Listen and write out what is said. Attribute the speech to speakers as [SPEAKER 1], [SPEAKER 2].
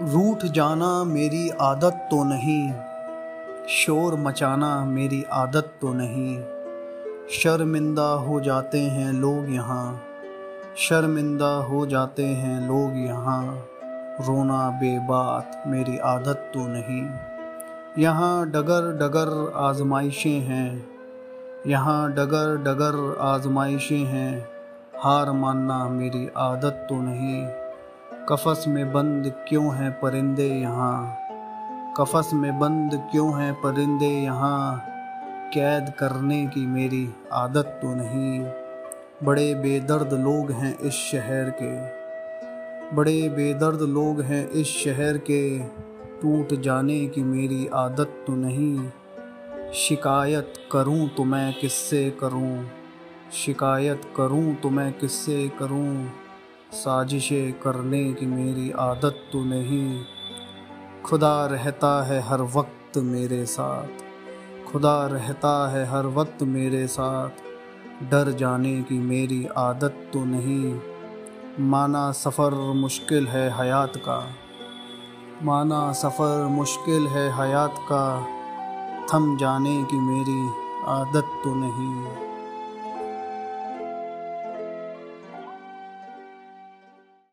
[SPEAKER 1] रूठ जाना मेरी आदत तो नहीं, शोर मचाना मेरी आदत तो नहीं। शर्मिंदा हो जाते हैं लोग यहाँ, शर्मिंदा हो जाते हैं लोग यहाँ। रोना बेबात मेरी आदत तो नहीं। यहाँ डगर डगर आजमाइशें हैं, यहाँ डगर डगर आजमाइशें हैं। हार मानना मेरी आदत तो नहीं। कफस में बंद क्यों हैं परिंदे यहाँ? कफस में बंद क्यों हैं परिंदे यहाँ? कैद करने की मेरी आदत तो नहीं। बड़े बेदर्द लोग हैं इस शहर के। बड़े बेदर्द लोग हैं इस शहर के। टूट जाने की मेरी आदत तो नहीं। शिकायत करूँ तो मैं किससे करूँ? शिकायत करूँ तो मैं किससे करूँ? साजिशें करने की मेरी आदत तो नहीं। खुदा रहता है हर वक्त मेरे साथ। खुदा रहता है हर वक्त मेरे साथ। डर जाने की मेरी आदत तो नहीं। माना सफ़र मुश्किल है हयात का। माना सफ़र मुश्किल है हयात का। थम जाने की मेरी आदत तो नहीं।